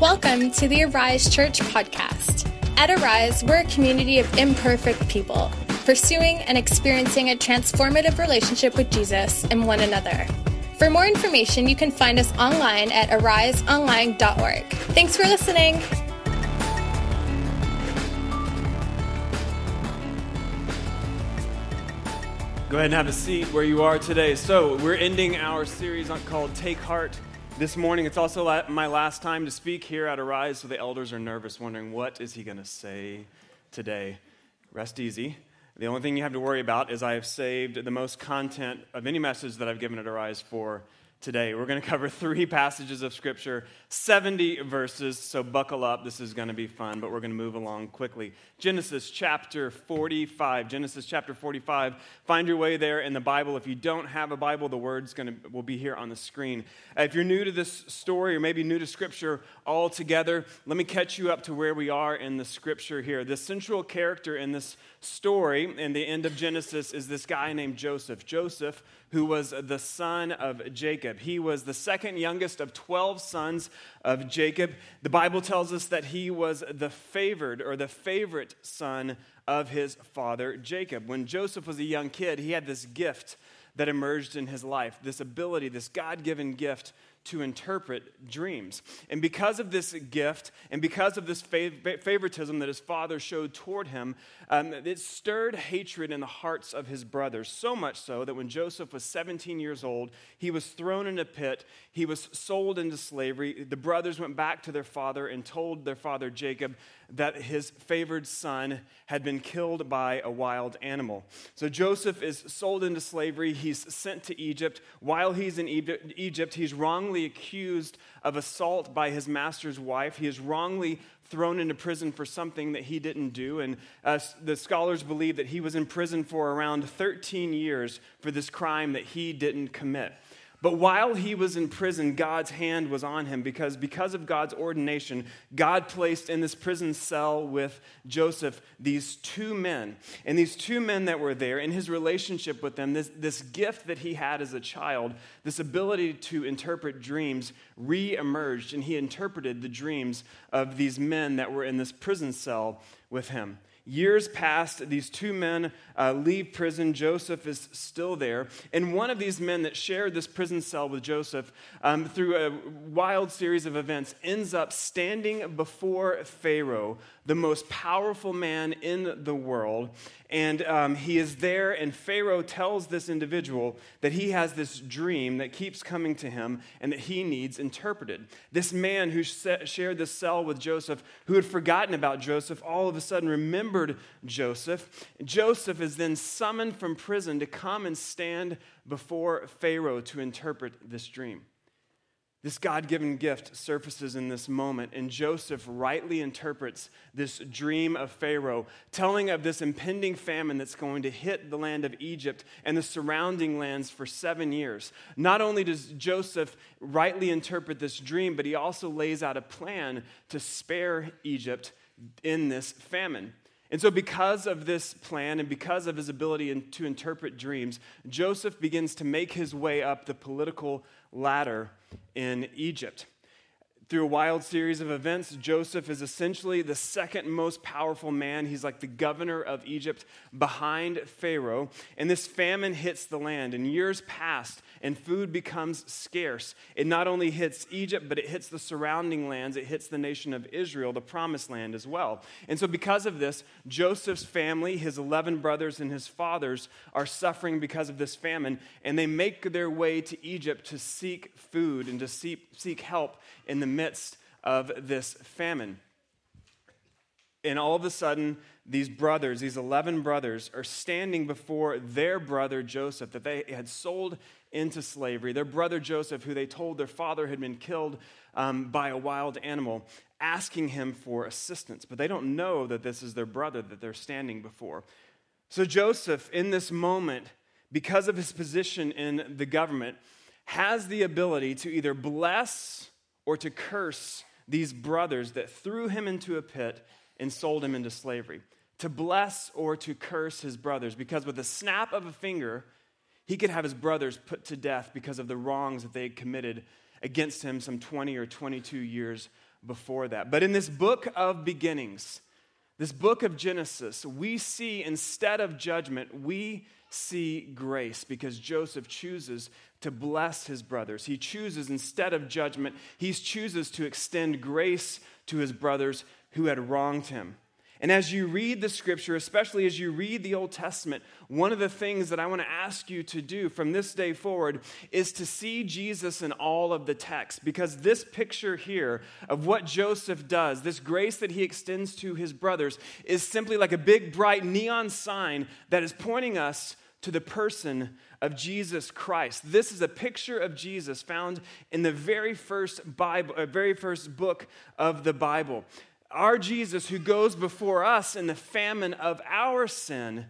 Welcome to the Arise Church podcast. At Arise, we're a community of imperfect people pursuing and experiencing a transformative relationship with Jesus and one another. For more information, you can find us online at ariseonline.org. Thanks for listening. Go ahead and have a seat where you are today. So, we're ending our series on called Take Heart this morning. It's also my last time to speak here at Arise, so the elders are nervous, wondering what is he going to say today. Rest easy. The only thing you have to worry about is I have saved the most content of any message that I've given at Arise for today. We're going to cover three passages of Scripture, 70 verses, so buckle up. This is going to be fun, but we're going to move along quickly. Genesis chapter 45. Genesis chapter 45. Find your way there in the Bible. If you don't have a Bible, the word's going to will be here on the screen. If you're new to this story or maybe new to Scripture altogether, let me catch you up to where we are in the Scripture here. The central character in this story in the end of Genesis is this guy named Joseph. Joseph, who was the son of Jacob. He was the second youngest of 12 sons of Jacob. The Bible tells us that he was the favored or the favorite son of his father Jacob. When Joseph was a young kid, he had this gift that emerged in his life this ability, this God given gift to interpret dreams. And because of this gift and because of this fav- favoritism that his father showed toward him, um, it stirred hatred in the hearts of his brothers. So much so that when Joseph was 17 years old, he was thrown in a pit, he was sold into slavery. The brothers went back to their father and told their father Jacob that his favored son had been killed by a wild animal. So Joseph is sold into slavery. He's sent to Egypt. While he's in Egypt, he's wrongly accused of assault by his master's wife. He is wrongly thrown into prison for something that he didn't do. And uh, the scholars believe that he was in prison for around 13 years for this crime that he didn't commit. But while he was in prison, God's hand was on him because, because of God's ordination, God placed in this prison cell with Joseph these two men. And these two men that were there, in his relationship with them, this, this gift that he had as a child, this ability to interpret dreams, re emerged. And he interpreted the dreams of these men that were in this prison cell with him. Years passed, these two men uh, leave prison. Joseph is still there. And one of these men that shared this prison cell with Joseph um, through a wild series of events ends up standing before Pharaoh, the most powerful man in the world. And um, he is there, and Pharaoh tells this individual that he has this dream that keeps coming to him and that he needs interpreted. This man who shared this cell with Joseph, who had forgotten about Joseph, all of a sudden remembered Joseph. Joseph is then summoned from prison to come and stand before Pharaoh to interpret this dream. This God given gift surfaces in this moment, and Joseph rightly interprets this dream of Pharaoh, telling of this impending famine that's going to hit the land of Egypt and the surrounding lands for seven years. Not only does Joseph rightly interpret this dream, but he also lays out a plan to spare Egypt in this famine. And so, because of this plan and because of his ability to interpret dreams, Joseph begins to make his way up the political ladder in Egypt. Through a wild series of events, Joseph is essentially the second most powerful man. He's like the governor of Egypt behind Pharaoh. And this famine hits the land. And years past, and food becomes scarce. It not only hits Egypt, but it hits the surrounding lands. It hits the nation of Israel, the promised land as well. And so, because of this, Joseph's family, his 11 brothers, and his fathers are suffering because of this famine. And they make their way to Egypt to seek food and to seek, seek help in the midst of this famine. And all of a sudden, these brothers, these 11 brothers, are standing before their brother Joseph that they had sold into slavery. Their brother Joseph, who they told their father had been killed um, by a wild animal, asking him for assistance. But they don't know that this is their brother that they're standing before. So Joseph, in this moment, because of his position in the government, has the ability to either bless or to curse these brothers that threw him into a pit and sold him into slavery. To bless or to curse his brothers, because with a snap of a finger, he could have his brothers put to death because of the wrongs that they had committed against him some 20 or 22 years before that. But in this book of beginnings, this book of Genesis, we see instead of judgment, we see grace because Joseph chooses to bless his brothers. He chooses, instead of judgment, he chooses to extend grace to his brothers who had wronged him. And as you read the scripture, especially as you read the Old Testament, one of the things that I want to ask you to do from this day forward is to see Jesus in all of the text. Because this picture here of what Joseph does, this grace that he extends to his brothers, is simply like a big, bright neon sign that is pointing us to the person of Jesus Christ. This is a picture of Jesus found in the very first Bible, uh, very first book of the Bible. Our Jesus who goes before us in the famine of our sin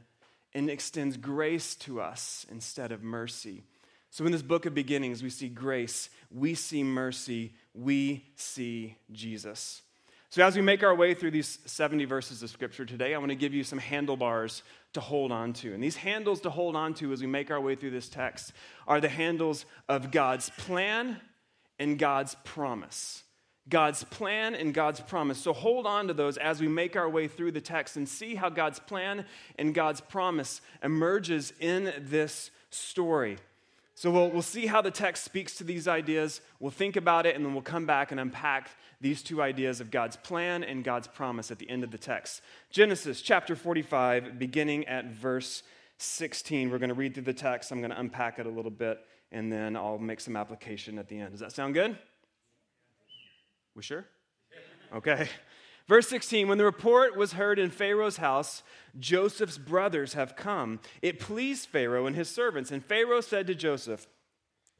and extends grace to us instead of mercy. So in this book of beginnings, we see grace, we see mercy, we see Jesus. So, as we make our way through these 70 verses of Scripture today, I want to give you some handlebars to hold on to. And these handles to hold on to as we make our way through this text are the handles of God's plan and God's promise. God's plan and God's promise. So hold on to those as we make our way through the text and see how God's plan and God's promise emerges in this story. So we'll, we'll see how the text speaks to these ideas. We'll think about it, and then we'll come back and unpack these two ideas of God's plan and God's promise at the end of the text. Genesis chapter 45, beginning at verse 16. We're going to read through the text. I'm going to unpack it a little bit, and then I'll make some application at the end. Does that sound good? We sure? Okay. Verse 16 When the report was heard in Pharaoh's house, Joseph's brothers have come. It pleased Pharaoh and his servants. And Pharaoh said to Joseph,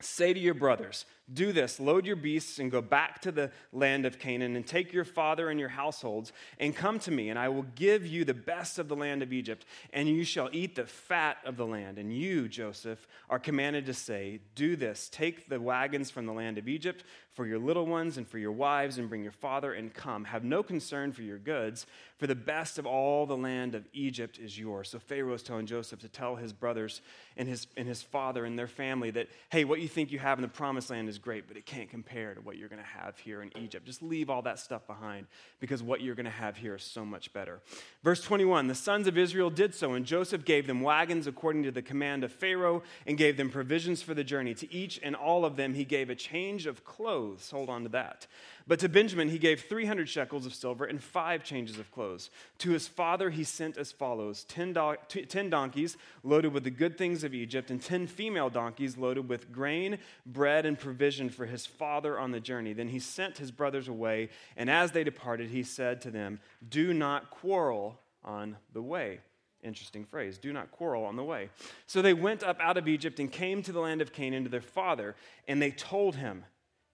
Say to your brothers, do this load your beasts and go back to the land of Canaan, and take your father and your households, and come to me, and I will give you the best of the land of Egypt, and you shall eat the fat of the land. And you, Joseph, are commanded to say, Do this take the wagons from the land of Egypt for your little ones and for your wives, and bring your father and come. Have no concern for your goods, for the best of all the land of Egypt is yours. So Pharaoh is telling Joseph to tell his brothers and his, and his father and their family that, hey, what you think you have in the promised land is is great, but it can't compare to what you're going to have here in Egypt. Just leave all that stuff behind because what you're going to have here is so much better. Verse 21 The sons of Israel did so, and Joseph gave them wagons according to the command of Pharaoh and gave them provisions for the journey. To each and all of them he gave a change of clothes. Hold on to that. But to Benjamin he gave 300 shekels of silver and five changes of clothes. To his father he sent as follows 10, do- 10 donkeys loaded with the good things of Egypt, and 10 female donkeys loaded with grain, bread, and provision for his father on the journey. Then he sent his brothers away, and as they departed, he said to them, Do not quarrel on the way. Interesting phrase. Do not quarrel on the way. So they went up out of Egypt and came to the land of Canaan to their father, and they told him,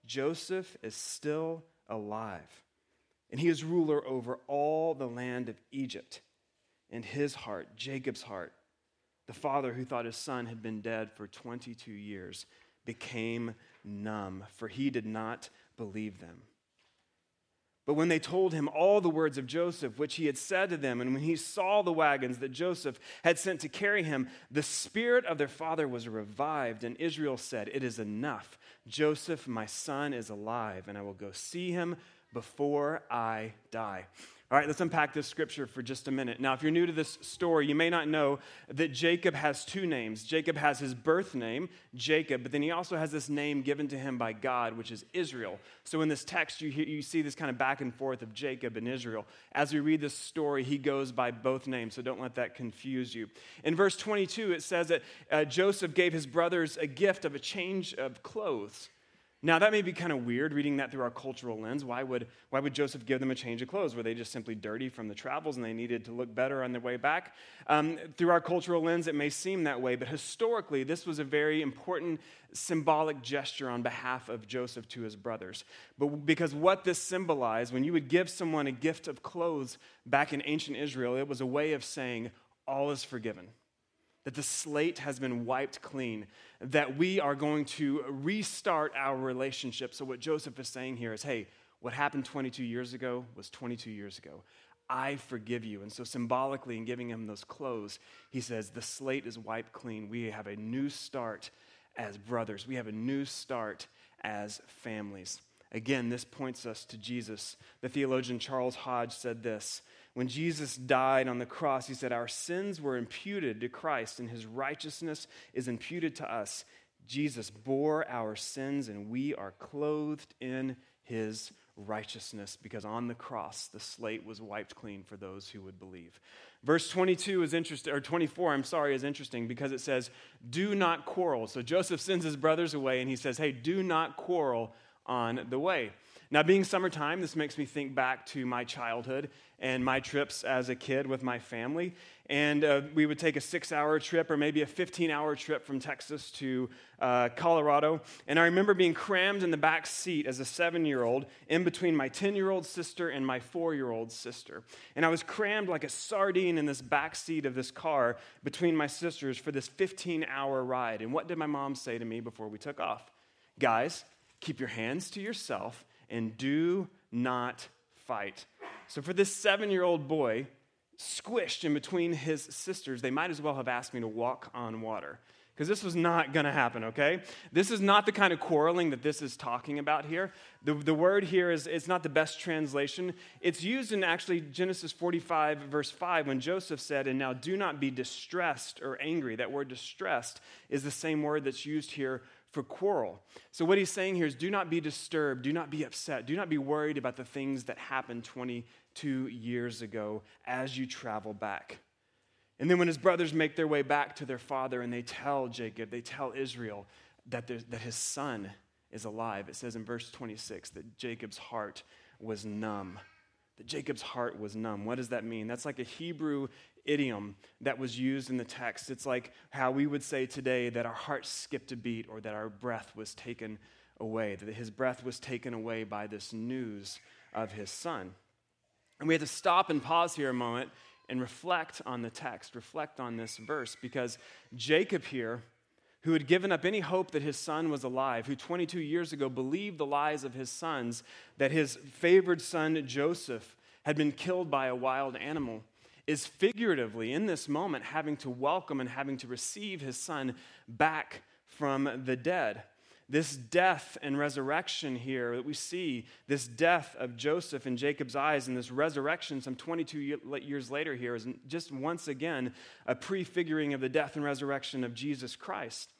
Joseph is still alive, and he is ruler over all the land of Egypt. And his heart, Jacob's heart, the father who thought his son had been dead for 22 years, became numb, for he did not believe them. But when they told him all the words of Joseph, which he had said to them, and when he saw the wagons that Joseph had sent to carry him, the spirit of their father was revived, and Israel said, It is enough. Joseph, my son, is alive, and I will go see him before I die. All right, let's unpack this scripture for just a minute. Now, if you're new to this story, you may not know that Jacob has two names. Jacob has his birth name, Jacob, but then he also has this name given to him by God, which is Israel. So in this text, you, hear, you see this kind of back and forth of Jacob and Israel. As we read this story, he goes by both names, so don't let that confuse you. In verse 22, it says that uh, Joseph gave his brothers a gift of a change of clothes. Now, that may be kind of weird reading that through our cultural lens. Why would, why would Joseph give them a change of clothes? Were they just simply dirty from the travels and they needed to look better on their way back? Um, through our cultural lens, it may seem that way, but historically, this was a very important symbolic gesture on behalf of Joseph to his brothers. But because what this symbolized, when you would give someone a gift of clothes back in ancient Israel, it was a way of saying, all is forgiven that the slate has been wiped clean, that we are going to restart our relationship. So, what Joseph is saying here is hey, what happened 22 years ago was 22 years ago. I forgive you. And so, symbolically, in giving him those clothes, he says, the slate is wiped clean. We have a new start as brothers, we have a new start as families. Again, this points us to Jesus. The theologian Charles Hodge said this When Jesus died on the cross, he said, Our sins were imputed to Christ, and his righteousness is imputed to us. Jesus bore our sins, and we are clothed in his righteousness because on the cross the slate was wiped clean for those who would believe. Verse 22 is interesting, or 24, I'm sorry, is interesting because it says, Do not quarrel. So Joseph sends his brothers away and he says, Hey, do not quarrel on the way. Now, being summertime, this makes me think back to my childhood and my trips as a kid with my family. And uh, we would take a six hour trip or maybe a 15 hour trip from Texas to uh, Colorado. And I remember being crammed in the back seat as a seven year old in between my 10 year old sister and my four year old sister. And I was crammed like a sardine in this back seat of this car between my sisters for this 15 hour ride. And what did my mom say to me before we took off? Guys, keep your hands to yourself and do not fight. So, for this seven year old boy, squished in between his sisters, they might as well have asked me to walk on water. Because this was not going to happen, okay? This is not the kind of quarreling that this is talking about here. The, the word here is it's not the best translation. It's used in actually Genesis 45, verse 5, when Joseph said, And now do not be distressed or angry. That word distressed is the same word that's used here for quarrel. So, what he's saying here is do not be disturbed, do not be upset, do not be worried about the things that happened 22 years ago as you travel back. And then, when his brothers make their way back to their father and they tell Jacob, they tell Israel that, that his son is alive, it says in verse 26 that Jacob's heart was numb. That Jacob's heart was numb. What does that mean? That's like a Hebrew idiom that was used in the text. It's like how we would say today that our heart skipped a beat or that our breath was taken away, that his breath was taken away by this news of his son. And we have to stop and pause here a moment and reflect on the text, reflect on this verse, because Jacob here, who had given up any hope that his son was alive, who 22 years ago believed the lies of his sons, that his favored son Joseph had been killed by a wild animal is figuratively in this moment having to welcome and having to receive his son back from the dead. This death and resurrection here that we see, this death of Joseph in Jacob's eyes and this resurrection some 22 years later here is just once again a prefiguring of the death and resurrection of Jesus Christ.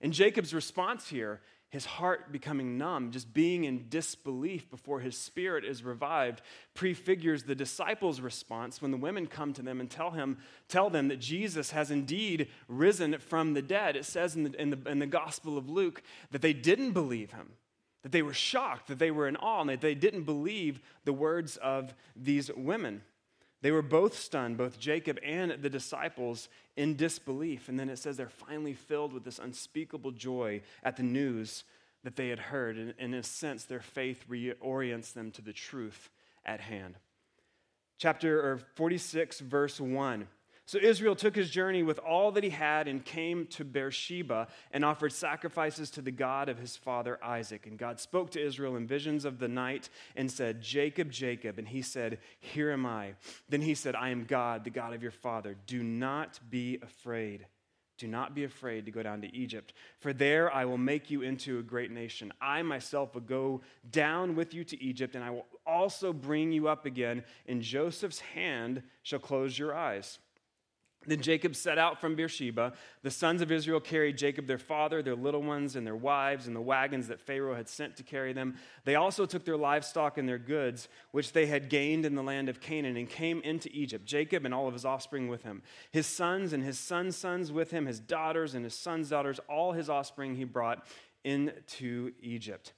And Jacob's response here his heart becoming numb, just being in disbelief before his spirit is revived, prefigures the disciples' response when the women come to them and tell him, tell them that Jesus has indeed risen from the dead. It says in the, in the, in the Gospel of Luke that they didn't believe him, that they were shocked, that they were in awe, and that they didn't believe the words of these women. They were both stunned, both Jacob and the disciples, in disbelief. And then it says they're finally filled with this unspeakable joy at the news that they had heard. And in a sense, their faith reorients them to the truth at hand. Chapter 46, verse 1. So Israel took his journey with all that he had and came to Beersheba and offered sacrifices to the God of his father Isaac. And God spoke to Israel in visions of the night and said, Jacob, Jacob. And he said, Here am I. Then he said, I am God, the God of your father. Do not be afraid. Do not be afraid to go down to Egypt, for there I will make you into a great nation. I myself will go down with you to Egypt, and I will also bring you up again. and Joseph's hand shall close your eyes. Then Jacob set out from Beersheba. The sons of Israel carried Jacob, their father, their little ones, and their wives, and the wagons that Pharaoh had sent to carry them. They also took their livestock and their goods, which they had gained in the land of Canaan, and came into Egypt, Jacob and all of his offspring with him. His sons and his sons' sons with him, his daughters and his sons' daughters, all his offspring he brought into Egypt.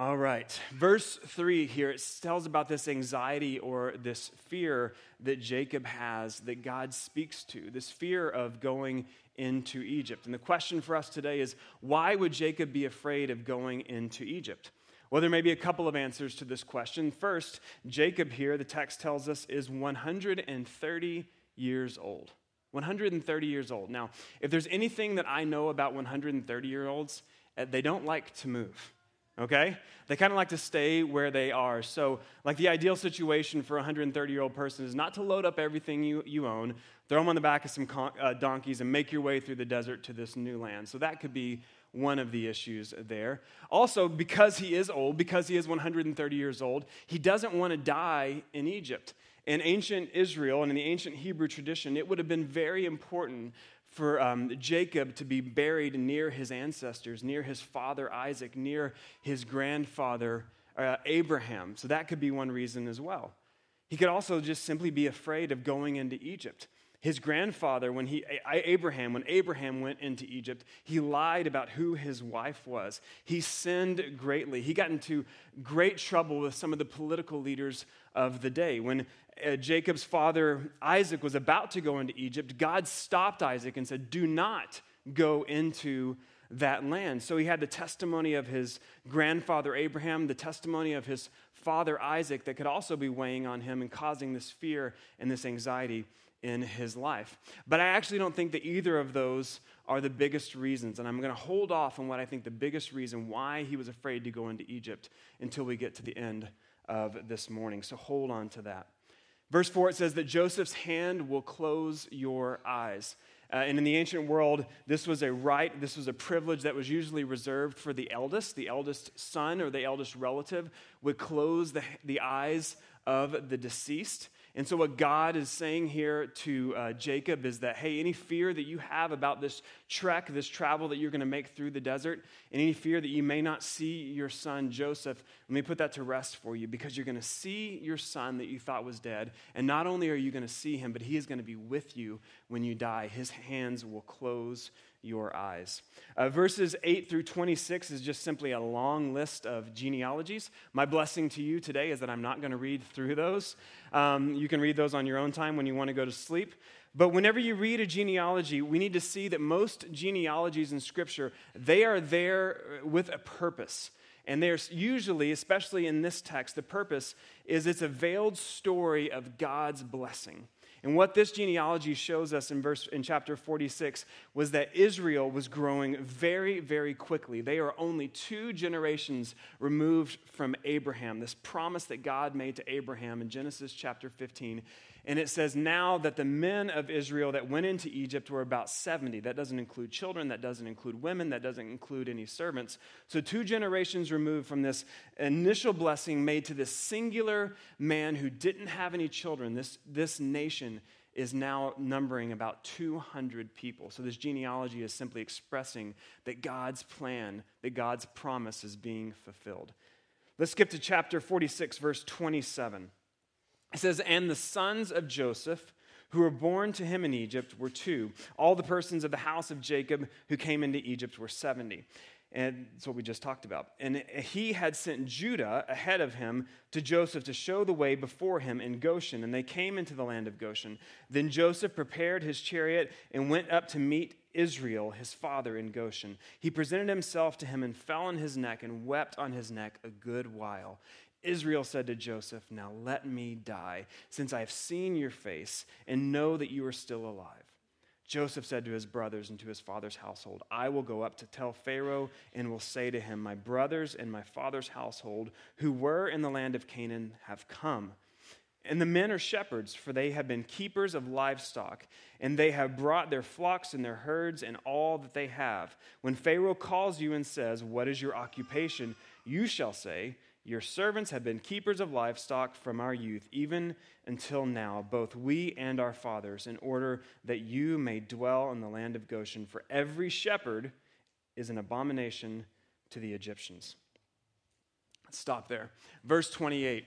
All right. Verse 3 here, it tells about this anxiety or this fear that Jacob has that God speaks to, this fear of going into Egypt. And the question for us today is why would Jacob be afraid of going into Egypt? Well, there may be a couple of answers to this question. First, Jacob here, the text tells us, is 130 years old. 130 years old. Now, if there's anything that I know about 130 year olds, eh, they don't like to move okay? They kind of like to stay where they are. So, like, the ideal situation for a 130 year old person is not to load up everything you, you own, throw them on the back of some con- uh, donkeys, and make your way through the desert to this new land. So, that could be one of the issues there. Also, because he is old, because he is 130 years old, he doesn't want to die in Egypt. In ancient Israel and in the ancient Hebrew tradition, it would have been very important for um, Jacob to be buried near his ancestors, near his father Isaac, near his grandfather uh, Abraham. So that could be one reason as well. He could also just simply be afraid of going into Egypt. His grandfather, when he, Abraham, when Abraham went into Egypt, he lied about who his wife was. He sinned greatly. He got into great trouble with some of the political leaders of the day. When uh, Jacob's father, Isaac, was about to go into Egypt, God stopped Isaac and said, Do not go into that land. So he had the testimony of his grandfather Abraham, the testimony of his father Isaac that could also be weighing on him and causing this fear and this anxiety in his life. But I actually don't think that either of those are the biggest reasons. And I'm going to hold off on what I think the biggest reason why he was afraid to go into Egypt until we get to the end of this morning. So hold on to that. Verse 4 it says that Joseph's hand will close your eyes. Uh, and in the ancient world, this was a right, this was a privilege that was usually reserved for the eldest. The eldest son or the eldest relative would close the, the eyes of the deceased. And so, what God is saying here to uh, Jacob is that, hey, any fear that you have about this trek, this travel that you're going to make through the desert, and any fear that you may not see your son Joseph, let me put that to rest for you because you're going to see your son that you thought was dead. And not only are you going to see him, but he is going to be with you when you die. His hands will close your eyes. Uh, verses 8 through 26 is just simply a long list of genealogies. My blessing to you today is that I'm not going to read through those. Um, you can read those on your own time when you want to go to sleep. But whenever you read a genealogy, we need to see that most genealogies in Scripture, they are there with a purpose. And there's usually, especially in this text, the purpose is it's a veiled story of God's blessing. And what this genealogy shows us in verse in chapter 46 was that Israel was growing very very quickly. They are only 2 generations removed from Abraham. This promise that God made to Abraham in Genesis chapter 15 and it says, Now that the men of Israel that went into Egypt were about 70. That doesn't include children, that doesn't include women, that doesn't include any servants. So, two generations removed from this initial blessing made to this singular man who didn't have any children, this, this nation is now numbering about 200 people. So, this genealogy is simply expressing that God's plan, that God's promise is being fulfilled. Let's skip to chapter 46, verse 27. It says, And the sons of Joseph, who were born to him in Egypt, were two. All the persons of the house of Jacob who came into Egypt were 70. And that's what we just talked about. And he had sent Judah ahead of him to Joseph to show the way before him in Goshen. And they came into the land of Goshen. Then Joseph prepared his chariot and went up to meet Israel, his father, in Goshen. He presented himself to him and fell on his neck and wept on his neck a good while. Israel said to Joseph, Now let me die, since I have seen your face and know that you are still alive. Joseph said to his brothers and to his father's household, I will go up to tell Pharaoh and will say to him, My brothers and my father's household, who were in the land of Canaan, have come. And the men are shepherds, for they have been keepers of livestock, and they have brought their flocks and their herds and all that they have. When Pharaoh calls you and says, What is your occupation? you shall say, your servants have been keepers of livestock from our youth, even until now, both we and our fathers, in order that you may dwell in the land of Goshen. For every shepherd is an abomination to the Egyptians. stop there. Verse 28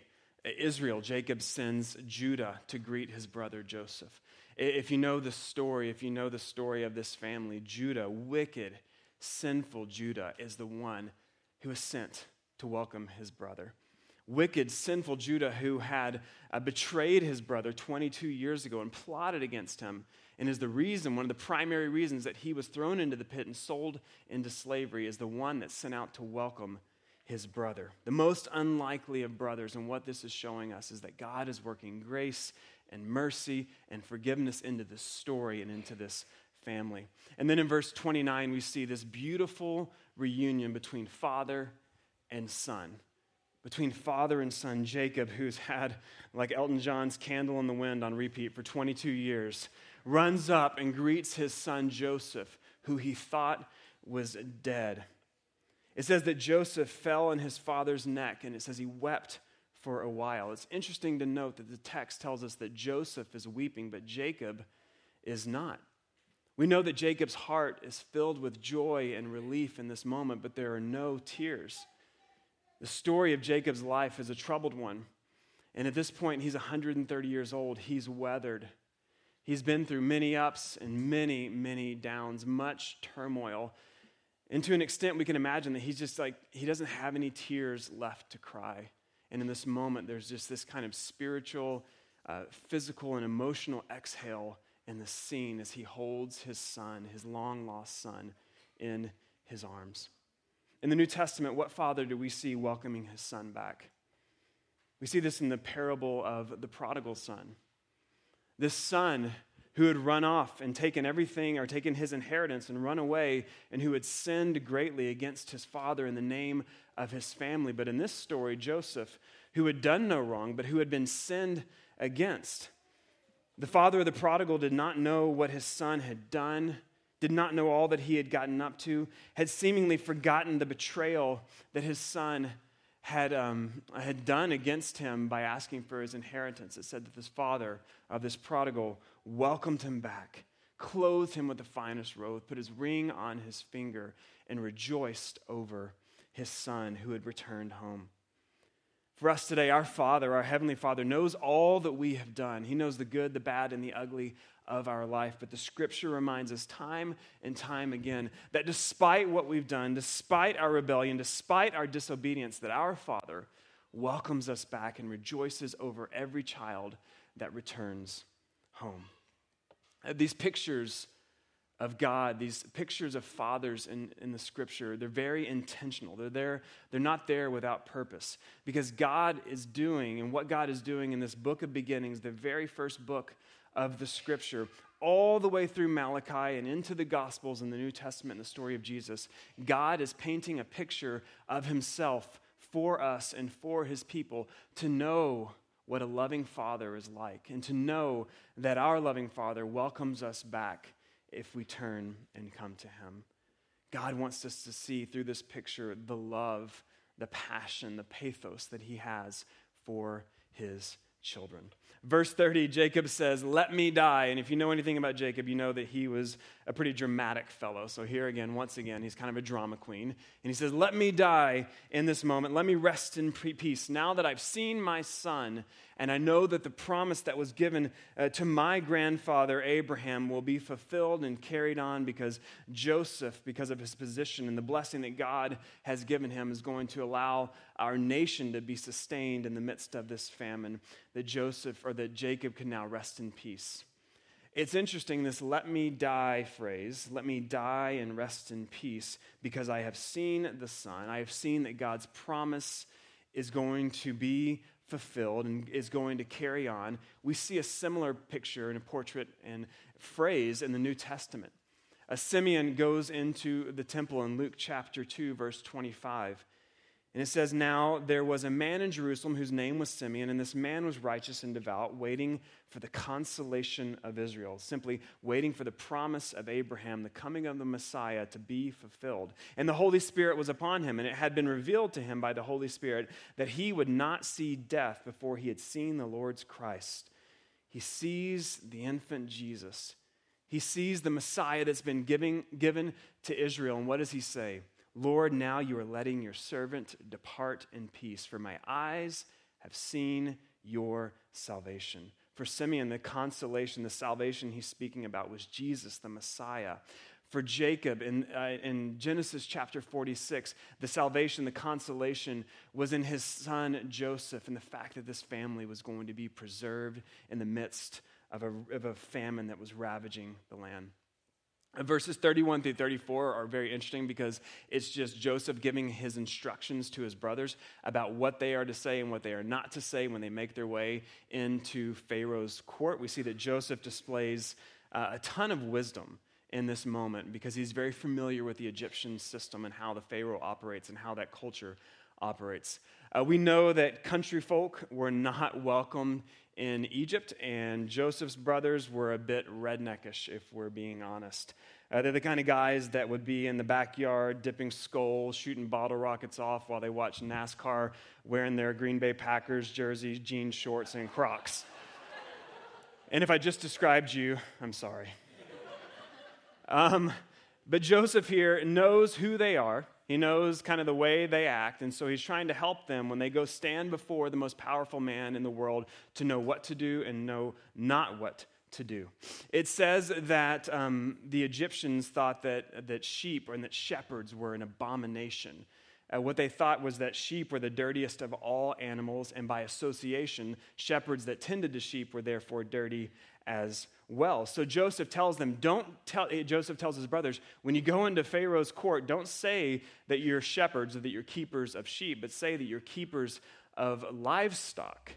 Israel, Jacob sends Judah to greet his brother Joseph. If you know the story, if you know the story of this family, Judah, wicked, sinful Judah, is the one who is sent to welcome his brother. Wicked, sinful Judah, who had uh, betrayed his brother 22 years ago and plotted against him, and is the reason, one of the primary reasons that he was thrown into the pit and sold into slavery, is the one that sent out to welcome his brother. The most unlikely of brothers, and what this is showing us is that God is working grace and mercy and forgiveness into this story and into this family. And then in verse 29, we see this beautiful reunion between father and son. Between father and son, Jacob, who's had, like Elton John's Candle in the Wind on repeat for 22 years, runs up and greets his son Joseph, who he thought was dead. It says that Joseph fell on his father's neck, and it says he wept for a while. It's interesting to note that the text tells us that Joseph is weeping, but Jacob is not. We know that Jacob's heart is filled with joy and relief in this moment, but there are no tears. The story of Jacob's life is a troubled one. And at this point, he's 130 years old. He's weathered. He's been through many ups and many, many downs, much turmoil. And to an extent, we can imagine that he's just like, he doesn't have any tears left to cry. And in this moment, there's just this kind of spiritual, uh, physical, and emotional exhale in the scene as he holds his son, his long lost son, in his arms. In the New Testament, what father do we see welcoming his son back? We see this in the parable of the prodigal son. This son who had run off and taken everything or taken his inheritance and run away and who had sinned greatly against his father in the name of his family. But in this story, Joseph, who had done no wrong, but who had been sinned against, the father of the prodigal did not know what his son had done, did not know all that he had gotten up to, had seemingly forgotten the betrayal that his son had, um, had done against him by asking for his inheritance. It said that this father of this prodigal welcomed him back, clothed him with the finest robe, put his ring on his finger, and rejoiced over his son who had returned home. For us today, our Father, our Heavenly Father, knows all that we have done. He knows the good, the bad, and the ugly of our life. But the scripture reminds us time and time again that despite what we've done, despite our rebellion, despite our disobedience, that our Father welcomes us back and rejoices over every child that returns home. Uh, these pictures of God, these pictures of fathers in, in the scripture, they're very intentional. They're there, they're not there without purpose. Because God is doing, and what God is doing in this book of beginnings, the very first book of the scripture, all the way through Malachi and into the Gospels and the New Testament and the story of Jesus, God is painting a picture of himself for us and for his people to know what a loving father is like and to know that our loving father welcomes us back if we turn and come to Him. God wants us to see through this picture the love, the passion, the pathos that He has for His children. Verse 30, Jacob says, Let me die. And if you know anything about Jacob, you know that he was a pretty dramatic fellow. So here again, once again, he's kind of a drama queen. And he says, Let me die in this moment. Let me rest in peace. Now that I've seen my son, and I know that the promise that was given uh, to my grandfather Abraham will be fulfilled and carried on because Joseph, because of his position and the blessing that God has given him, is going to allow our nation to be sustained in the midst of this famine, that Joseph or that Jacob can now rest in peace. It's interesting, this let me die phrase, let me die and rest in peace, because I have seen the Son. I have seen that God's promise is going to be fulfilled and is going to carry on. We see a similar picture and a portrait and phrase in the New Testament. A Simeon goes into the temple in Luke chapter 2, verse 25. And it says, Now there was a man in Jerusalem whose name was Simeon, and this man was righteous and devout, waiting for the consolation of Israel, simply waiting for the promise of Abraham, the coming of the Messiah to be fulfilled. And the Holy Spirit was upon him, and it had been revealed to him by the Holy Spirit that he would not see death before he had seen the Lord's Christ. He sees the infant Jesus. He sees the Messiah that's been giving, given to Israel. And what does he say? Lord, now you are letting your servant depart in peace, for my eyes have seen your salvation. For Simeon, the consolation, the salvation he's speaking about was Jesus, the Messiah. For Jacob, in, uh, in Genesis chapter 46, the salvation, the consolation was in his son Joseph and the fact that this family was going to be preserved in the midst of a, of a famine that was ravaging the land. Verses 31 through 34 are very interesting because it's just Joseph giving his instructions to his brothers about what they are to say and what they are not to say when they make their way into Pharaoh's court. We see that Joseph displays uh, a ton of wisdom in this moment because he's very familiar with the Egyptian system and how the Pharaoh operates and how that culture operates. Uh, we know that country folk were not welcome in Egypt, and Joseph's brothers were a bit redneckish, if we're being honest. Uh, they're the kind of guys that would be in the backyard dipping Skoals, shooting bottle rockets off while they watch NASCAR, wearing their Green Bay Packers jerseys, jeans, shorts, and Crocs. and if I just described you, I'm sorry. Um, but Joseph here knows who they are. He knows kind of the way they act, and so he's trying to help them when they go stand before the most powerful man in the world to know what to do and know not what to do. It says that um, the Egyptians thought that, that sheep and that shepherds were an abomination. Uh, what they thought was that sheep were the dirtiest of all animals, and by association, shepherds that tended to sheep were therefore dirty as well. So Joseph tells them, don't tell, eh, Joseph tells his brothers, when you go into Pharaoh's court, don't say that you're shepherds or that you're keepers of sheep, but say that you're keepers of livestock.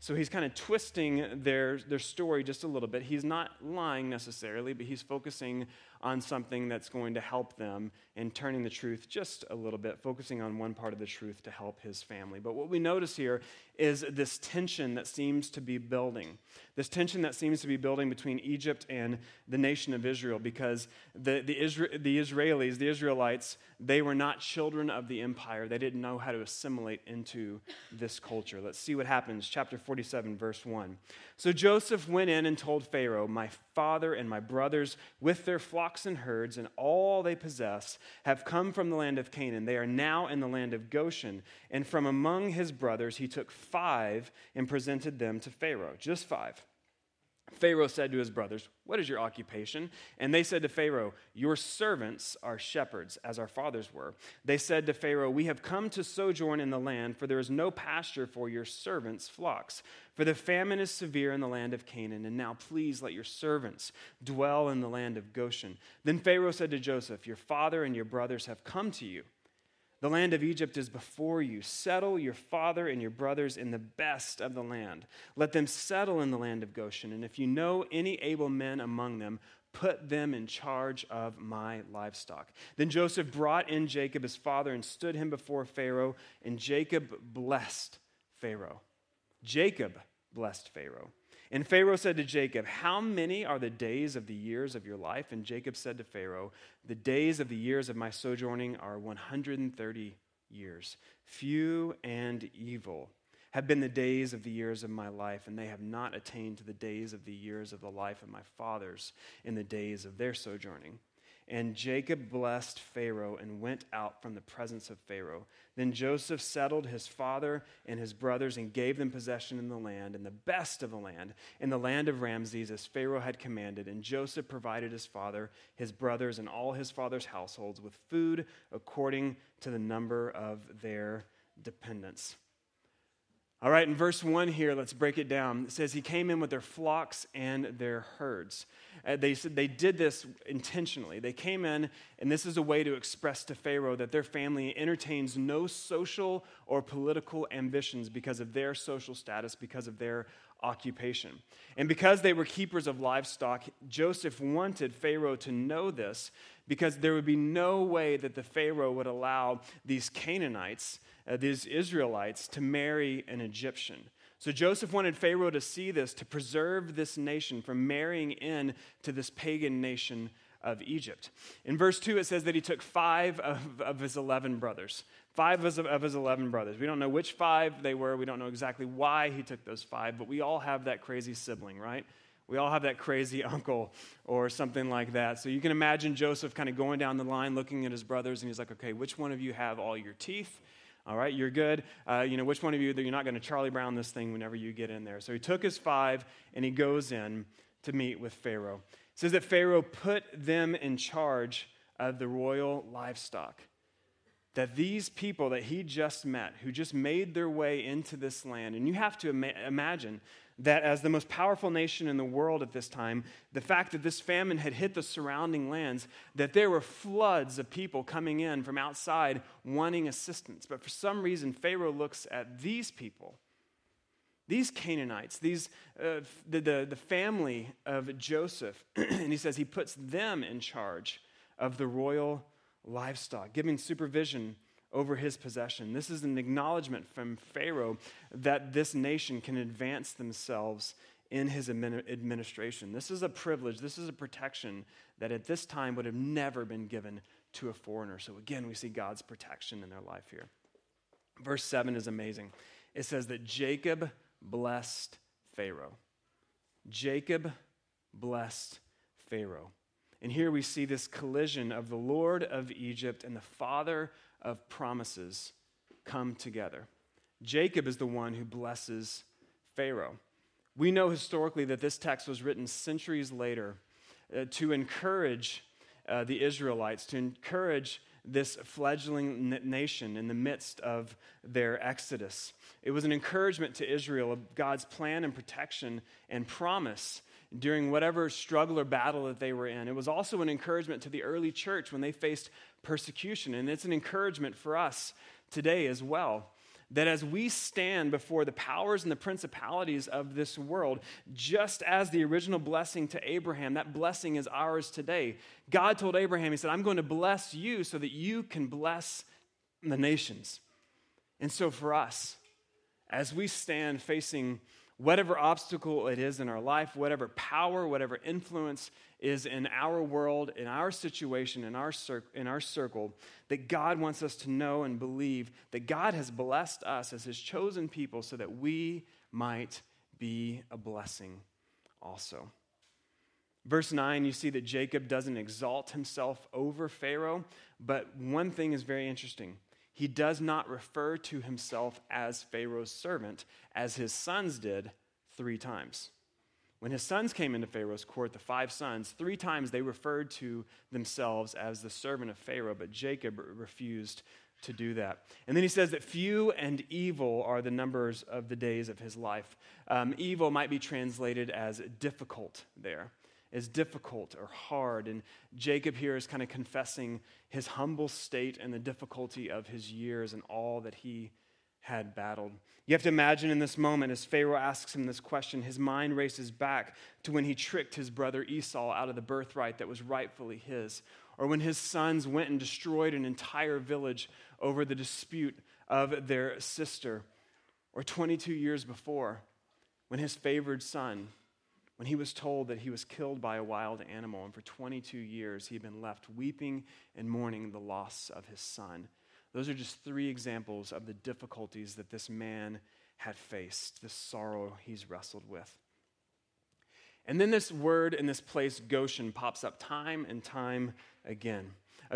So he's kind of twisting their, their story just a little bit. He's not lying necessarily, but he's focusing on something that's going to help them and turning the truth just a little bit, focusing on one part of the truth to help his family. But what we notice here is this tension that seems to be building. This tension that seems to be building between Egypt and the nation of Israel because the, the, Isra- the Israelis, the Israelites, they were not children of the empire. They didn't know how to assimilate into this culture. Let's see what happens. Chapter 47, verse 1. So Joseph went in and told Pharaoh, My father and my brothers, with their flocks and herds and all they possess, have come from the land of Canaan. They are now in the land of Goshen. And from among his brothers, he took five and presented them to Pharaoh. Just five. Pharaoh said to his brothers, What is your occupation? And they said to Pharaoh, Your servants are shepherds, as our fathers were. They said to Pharaoh, We have come to sojourn in the land, for there is no pasture for your servants' flocks. For the famine is severe in the land of Canaan, and now please let your servants dwell in the land of Goshen. Then Pharaoh said to Joseph, Your father and your brothers have come to you. The land of Egypt is before you. Settle your father and your brothers in the best of the land. Let them settle in the land of Goshen. And if you know any able men among them, put them in charge of my livestock. Then Joseph brought in Jacob, his father, and stood him before Pharaoh. And Jacob blessed Pharaoh. Jacob blessed Pharaoh. And Pharaoh said to Jacob, How many are the days of the years of your life? And Jacob said to Pharaoh, The days of the years of my sojourning are 130 years. Few and evil have been the days of the years of my life, and they have not attained to the days of the years of the life of my fathers in the days of their sojourning. And Jacob blessed Pharaoh and went out from the presence of Pharaoh. Then Joseph settled his father and his brothers and gave them possession in the land, and the best of the land, in the land of Ramses, as Pharaoh had commanded. And Joseph provided his father, his brothers, and all his father's households with food according to the number of their dependents. All right, in verse 1 here, let's break it down. It says, He came in with their flocks and their herds. Uh, they they did this intentionally. They came in, and this is a way to express to Pharaoh that their family entertains no social or political ambitions because of their social status, because of their occupation. And because they were keepers of livestock, Joseph wanted Pharaoh to know this because there would be no way that the Pharaoh would allow these Canaanites uh, these Israelites to marry an Egyptian. So Joseph wanted Pharaoh to see this, to preserve this nation from marrying in to this pagan nation of Egypt. In verse 2, it says that he took five of, of his 11 brothers. Five of of his 11 brothers. We don't know which five they were. We don't know exactly why he took those five, but we all have that crazy sibling, right? We all have that crazy uncle or something like that. So you can imagine Joseph kind of going down the line looking at his brothers, and he's like, okay, which one of you have all your teeth? All right, you're good. Uh, you know, which one of you, you're not going to Charlie Brown this thing whenever you get in there. So he took his five and he goes in to meet with Pharaoh. It says that Pharaoh put them in charge of the royal livestock. That these people that he just met, who just made their way into this land, and you have to ima- imagine that as the most powerful nation in the world at this time, the fact that this famine had hit the surrounding lands, that there were floods of people coming in from outside wanting assistance. But for some reason, Pharaoh looks at these people, these Canaanites, these, uh, the, the, the family of Joseph, and he says he puts them in charge of the royal livestock, giving supervision over his possession. This is an acknowledgement from Pharaoh that this nation can advance themselves in his administration. This is a privilege, this is a protection that at this time would have never been given to a foreigner. So again, we see God's protection in their life here. Verse 7 is amazing. It says that Jacob blessed Pharaoh. Jacob blessed Pharaoh. And here we see this collision of the Lord of Egypt and the father of promises come together. Jacob is the one who blesses Pharaoh. We know historically that this text was written centuries later uh, to encourage uh, the Israelites, to encourage this fledgling nation in the midst of their exodus. It was an encouragement to Israel of God's plan and protection and promise during whatever struggle or battle that they were in. It was also an encouragement to the early church when they faced persecution. And it's an encouragement for us today as well. That as we stand before the powers and the principalities of this world, just as the original blessing to Abraham, that blessing is ours today. God told Abraham, He said, I'm going to bless you so that you can bless the nations. And so for us, as we stand facing whatever obstacle it is in our life, whatever power, whatever influence is in our world, in our situation, in our, cir- in our circle, that God wants us to know and believe that God has blessed us as his chosen people so that we might be a blessing also. Verse 9, you see that Jacob doesn't exalt himself over Pharaoh, but one thing is very interesting. He does not refer to himself as Pharaoh's servant, as his sons did three times. When his sons came into Pharaoh's court, the five sons, three times they referred to themselves as the servant of Pharaoh, but Jacob refused to do that. And then he says that few and evil are the numbers of the days of his life. Um, evil might be translated as difficult there, as difficult or hard. And Jacob here is kind of confessing his humble state and the difficulty of his years and all that he had battled. You have to imagine in this moment, as Pharaoh asks him this question, his mind races back to when he tricked his brother Esau out of the birthright that was rightfully his, or when his sons went and destroyed an entire village over the dispute of their sister, or 22 years before, when his favored son, when he was told that he was killed by a wild animal, and for 22 years he had been left weeping and mourning the loss of his son. Those are just three examples of the difficulties that this man had faced, the sorrow he's wrestled with. And then this word in this place, Goshen, pops up time and time again.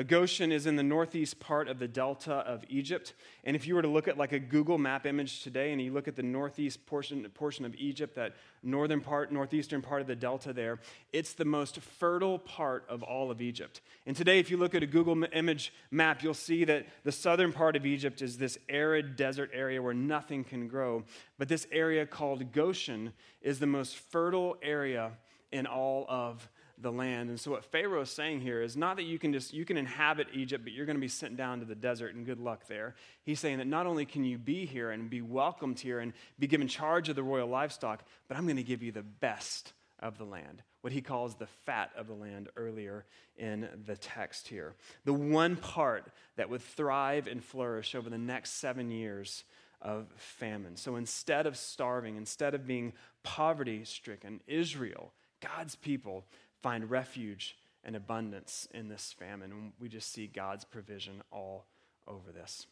Goshen is in the northeast part of the delta of Egypt. And if you were to look at like a Google map image today and you look at the northeast portion, portion of Egypt, that northern part, northeastern part of the delta there, it's the most fertile part of all of Egypt. And today, if you look at a Google image map, you'll see that the southern part of Egypt is this arid desert area where nothing can grow. But this area called Goshen is the most fertile area in all of the land. And so what Pharaoh is saying here is not that you can just you can inhabit Egypt, but you're going to be sent down to the desert and good luck there. He's saying that not only can you be here and be welcomed here and be given charge of the royal livestock, but I'm going to give you the best of the land. What he calls the fat of the land earlier in the text here. The one part that would thrive and flourish over the next seven years of famine. So instead of starving, instead of being poverty stricken, Israel, God's people, find refuge and abundance in this famine. And we just see God's provision all over this.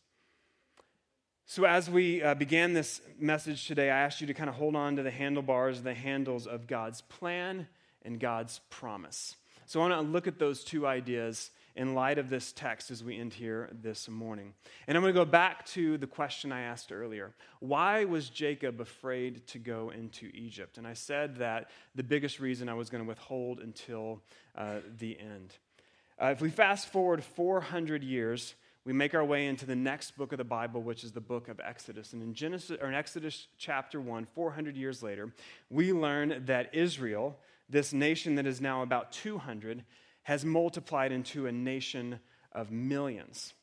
So, as we uh, began this message today, I asked you to kind of hold on to the handlebars, the handles of God's plan and God's promise. So, I want to look at those two ideas in light of this text as we end here this morning. And I'm going to go back to the question I asked earlier Why was Jacob afraid to go into Egypt? And I said that the biggest reason I was going to withhold until uh, the end. Uh, if we fast forward 400 years, we make our way into the next book of the Bible, which is the book of Exodus. And in Genesis or in Exodus chapter 1, 400 years later, we learn that Israel, this nation that is now about 200, has multiplied into a nation of millions.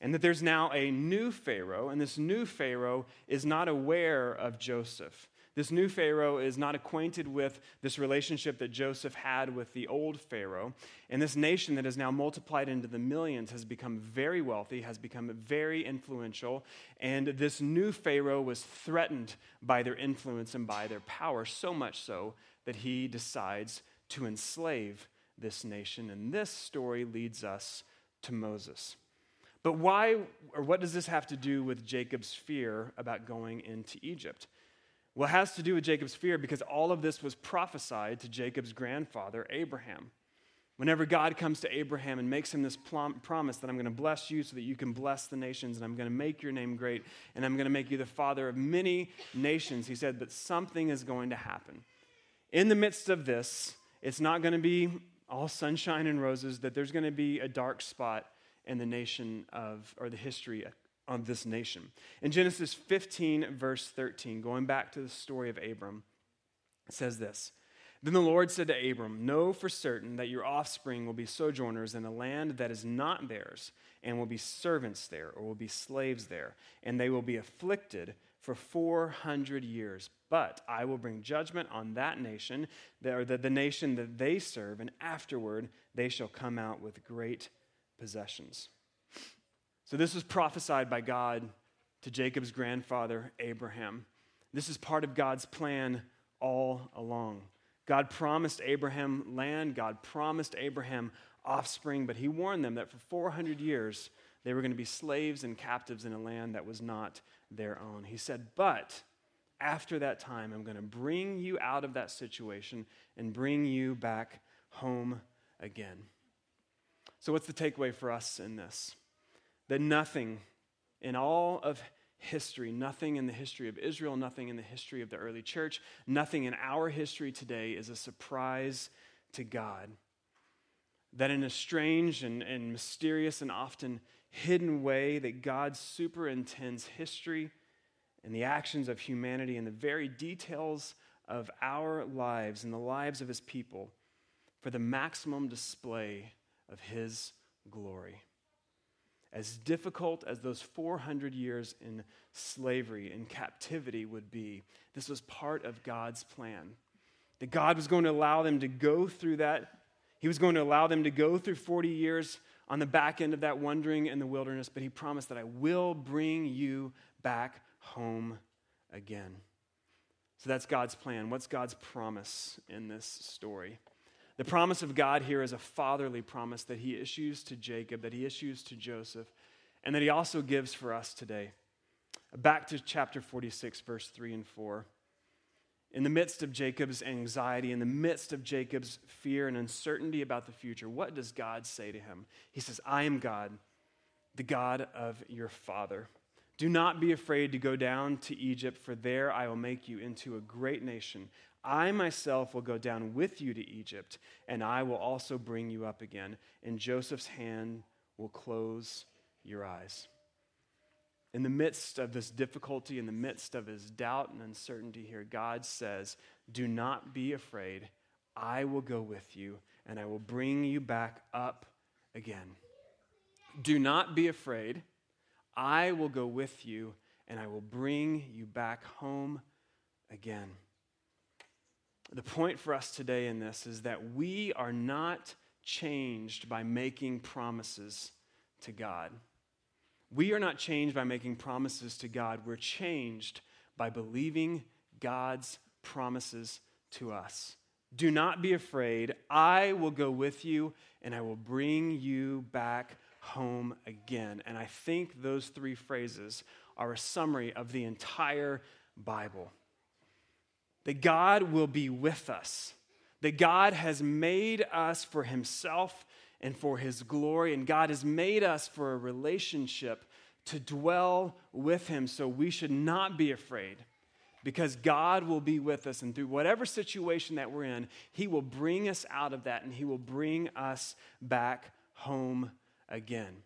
And that there's now a new Pharaoh, and this new Pharaoh is not aware of Joseph. This new Pharaoh is not acquainted with this relationship that Joseph had with the old Pharaoh. And this nation that is now multiplied into the millions has become very wealthy, has become very influential. And this new Pharaoh was threatened by their influence and by their power, so much so that he decides to enslave this nation. And this story leads us to Moses. But why, or what does this have to do with Jacob's fear about going into Egypt? Well, it has to do with Jacob's fear because all of this was prophesied to Jacob's grandfather, Abraham. Whenever God comes to Abraham and makes him this promise that I'm going to bless you so that you can bless the nations, and I'm going to make your name great, and I'm going to make you the father of many nations, he said, but something is going to happen. In the midst of this, it's not going to be all sunshine and roses, that there's going to be a dark spot in the nation of, or the history on this nation. In Genesis 15, verse 13, going back to the story of Abram, it says this Then the Lord said to Abram, Know for certain that your offspring will be sojourners in a land that is not theirs, and will be servants there, or will be slaves there, and they will be afflicted for 400 years. But I will bring judgment on that nation, or the, the nation that they serve, and afterward they shall come out with great possessions. So, this was prophesied by God to Jacob's grandfather, Abraham. This is part of God's plan all along. God promised Abraham land, God promised Abraham offspring, but he warned them that for 400 years they were going to be slaves and captives in a land that was not their own. He said, But after that time, I'm going to bring you out of that situation and bring you back home again. So, what's the takeaway for us in this? that nothing in all of history, nothing in the history of Israel, nothing in the history of the early church, nothing in our history today is a surprise to God. That in a strange and, and mysterious and often hidden way, that God superintends history and the actions of humanity and the very details of our lives and the lives of his people for the maximum display of his glory as difficult as those 400 years in slavery, and captivity would be, this was part of God's plan. That God was going to allow them to go through that. He was going to allow them to go through 40 years on the back end of that wandering in the wilderness, but He promised that I will bring you back home again. So that's God's plan. What's God's promise in this story? The promise of God here is a fatherly promise that he issues to Jacob, that he issues to Joseph, and that he also gives for us today. Back to chapter 46, verse 3 and 4. In the midst of Jacob's anxiety, in the midst of Jacob's fear and uncertainty about the future, what does God say to him? He says, I am God, the God of your father. Do not be afraid to go down to Egypt, for there I will make you into a great nation. I myself will go down with you to Egypt, and I will also bring you up again, and Joseph's hand will close your eyes. In the midst of this difficulty, in the midst of his doubt and uncertainty here, God says, Do not be afraid. I will go with you, and I will bring you back up again. Do not be afraid. I will go with you, and I will bring you back home again the point for us today in this is that we are not changed by making promises to God. We are not changed by making promises to God. We're changed by believing God's promises to us. Do not be afraid. I will go with you and I will bring you back home again. And I think those three phrases are a summary of the entire Bible that God will be with us, that God has made us for himself and for his glory, and God has made us for a relationship to dwell with him. So we should not be afraid because God will be with us. And through whatever situation that we're in, he will bring us out of that and he will bring us back home again.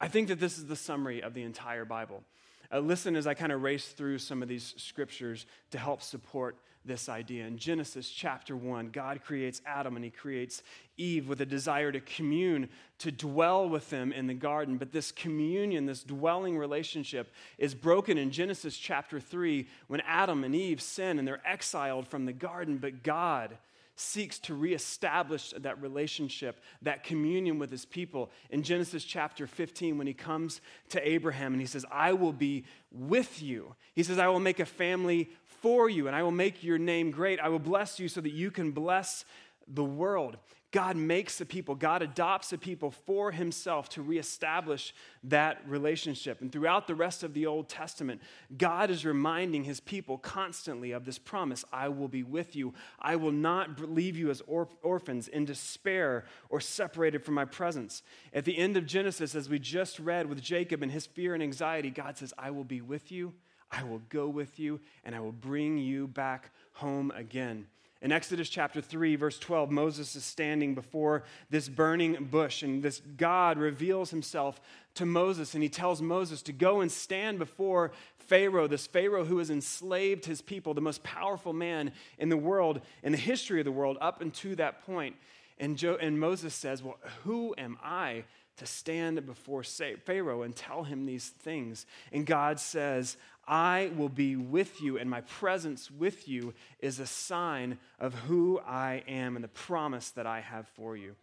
I think that this is the summary of the entire Bible. Uh, listen as I kind of race through some of these scriptures to help support this idea. In Genesis chapter 1, God creates Adam and he creates Eve with a desire to commune, to dwell with them in the garden. But this communion, this dwelling relationship, is broken in Genesis chapter 3 when Adam and Eve sin and they're exiled from the garden. But God, seeks to reestablish that relationship, that communion with his people. In Genesis chapter 15, when he comes to Abraham and he says, I will be with you, he says, I will make a family for you and I will make your name great. I will bless you so that you can bless the world. God makes a people, God adopts a people for himself to reestablish that relationship. And throughout the rest of the Old Testament, God is reminding his people constantly of this promise I will be with you. I will not leave you as or- orphans in despair or separated from my presence. At the end of Genesis, as we just read with Jacob and his fear and anxiety, God says, I will be with you, I will go with you, and I will bring you back home again. In Exodus chapter 3, verse 12, Moses is standing before this burning bush, and this God reveals himself to Moses, and he tells Moses to go and stand before Pharaoh, this Pharaoh who has enslaved his people, the most powerful man in the world, in the history of the world, up until that point. And, jo- and Moses says, Well, who am I to stand before Pharaoh and tell him these things? And God says, I will be with you, and my presence with you is a sign of who I am and the promise that I have for you.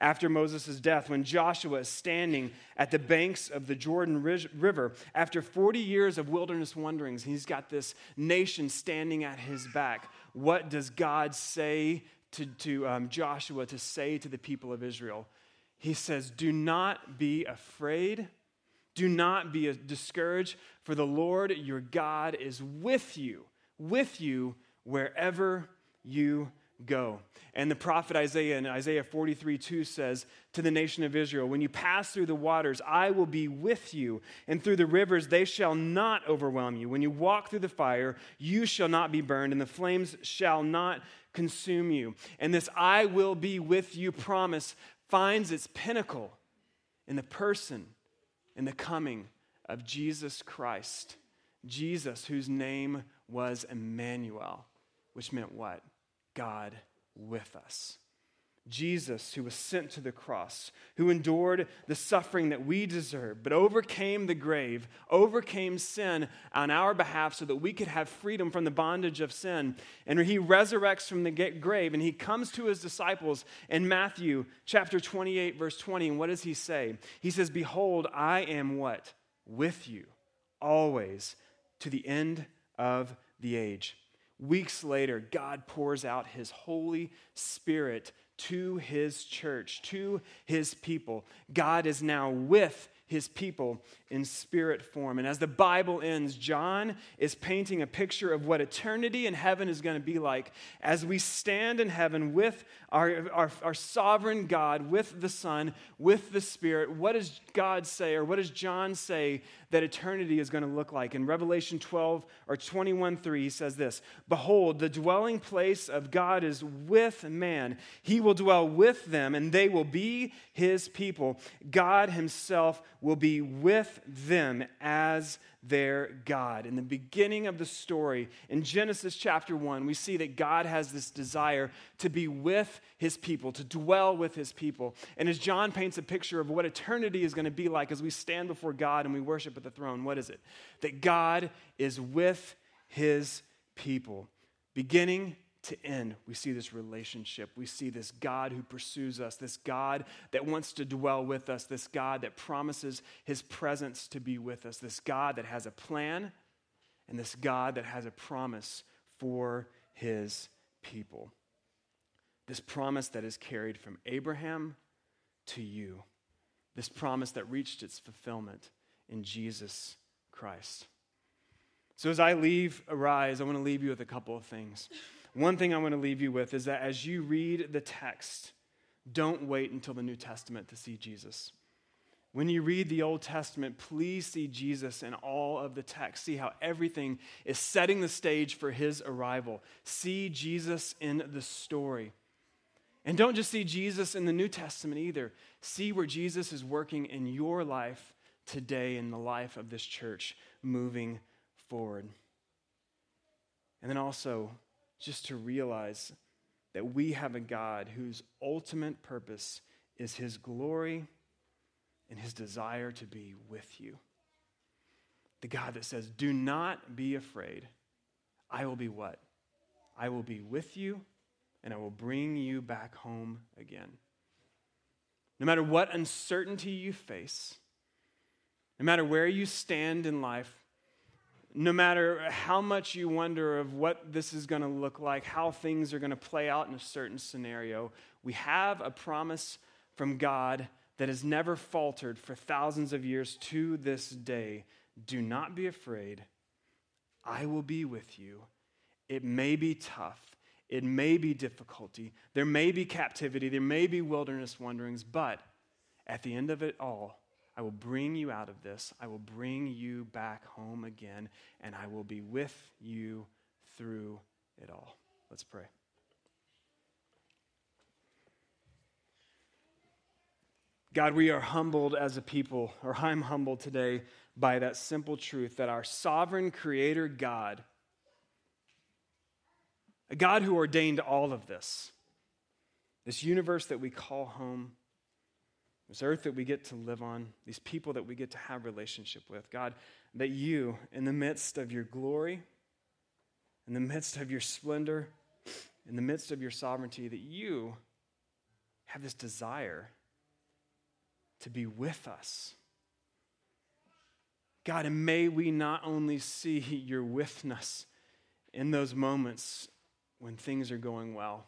After Moses' death, when Joshua is standing at the banks of the Jordan River, after 40 years of wilderness wanderings, he's got this nation standing at his back. What does God say to, to um, Joshua to say to the people of Israel? He says, Do not be afraid do not be discouraged, for the Lord your God is with you, with you wherever you go. And the prophet Isaiah in Isaiah 43 2 says to the nation of Israel, When you pass through the waters, I will be with you, and through the rivers, they shall not overwhelm you. When you walk through the fire, you shall not be burned, and the flames shall not consume you. And this I will be with you promise finds its pinnacle in the person in the coming of Jesus Christ. Jesus, whose name was Emmanuel, which meant what? God with us. Jesus, who was sent to the cross, who endured the suffering that we deserve, but overcame the grave, overcame sin on our behalf so that we could have freedom from the bondage of sin. And he resurrects from the grave and he comes to his disciples in Matthew chapter 28, verse 20. And what does he say? He says, Behold, I am what? With you always to the end of the age. Weeks later, God pours out his Holy Spirit to his church, to his people. God is now with his people in spirit form. And as the Bible ends, John is painting a picture of what eternity in heaven is going to be like as we stand in heaven with our, our, our, sovereign God, with the Son, with the Spirit. What does God say, or what does John say that eternity is going to look like? In Revelation 12 or 21 3, he says this Behold, the dwelling place of God is with man. He will dwell with them, and they will be his people. God himself will be with them as their God. In the beginning of the story, in Genesis chapter 1, we see that God has this desire to be with his people, to dwell with his people. And as John paints a picture of what eternity is going to be like as we stand before God and we worship at the throne, what is it? That God is with his people, beginning to end, we see this relationship. We see this God who pursues us, this God that wants to dwell with us, this God that promises his presence to be with us, this God that has a plan, and this God that has a promise for his people. This promise that is carried from Abraham to you, this promise that reached its fulfillment in Jesus Christ. So, as I leave Arise, I want to leave you with a couple of things. One thing I want to leave you with is that as you read the text, don't wait until the New Testament to see Jesus. When you read the Old Testament, please see Jesus in all of the text. See how everything is setting the stage for his arrival. See Jesus in the story. And don't just see Jesus in the New Testament either. See where Jesus is working in your life today in the life of this church moving forward. And then also, just to realize that we have a God whose ultimate purpose is his glory and his desire to be with you. The God that says, Do not be afraid. I will be what? I will be with you and I will bring you back home again. No matter what uncertainty you face, no matter where you stand in life, no matter how much you wonder of what this is going to look like, how things are going to play out in a certain scenario, we have a promise from God that has never faltered for thousands of years to this day. Do not be afraid. I will be with you. It may be tough. It may be difficulty. There may be captivity. There may be wilderness wanderings. But at the end of it all, I will bring you out of this. I will bring you back home again, and I will be with you through it all. Let's pray. God, we are humbled as a people, or I'm humbled today by that simple truth that our sovereign creator God, a God who ordained all of this, this universe that we call home, this earth that we get to live on, these people that we get to have relationship with. God, that you, in the midst of your glory, in the midst of your splendor, in the midst of your sovereignty, that you have this desire to be with us. God, and may we not only see your withness in those moments when things are going well,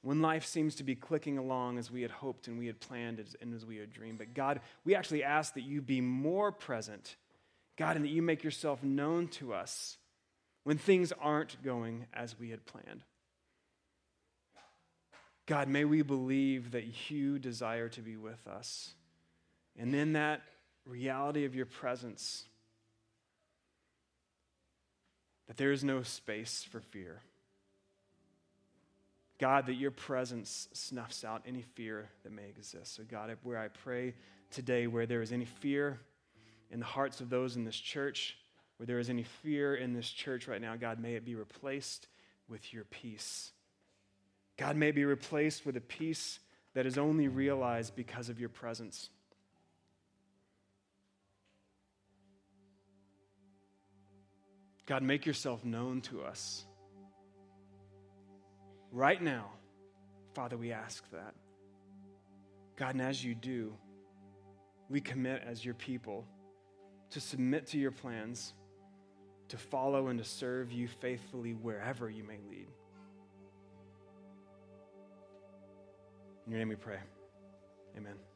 when life seems to be clicking along as we had hoped and we had planned and as we had dreamed. But God, we actually ask that you be more present, God, and that you make yourself known to us when things aren't going as we had planned. God, may we believe that you desire to be with us. And in that reality of your presence, that there is no space for fear. God, that your presence snuffs out any fear that may exist. So, God, where I pray today, where there is any fear in the hearts of those in this church, where there is any fear in this church right now, God, may it be replaced with your peace. God, may be replaced with a peace that is only realized because of your presence. God, make yourself known to us. Right now, Father, we ask that. God, and as you do, we commit as your people to submit to your plans, to follow and to serve you faithfully wherever you may lead. In your name we pray. Amen.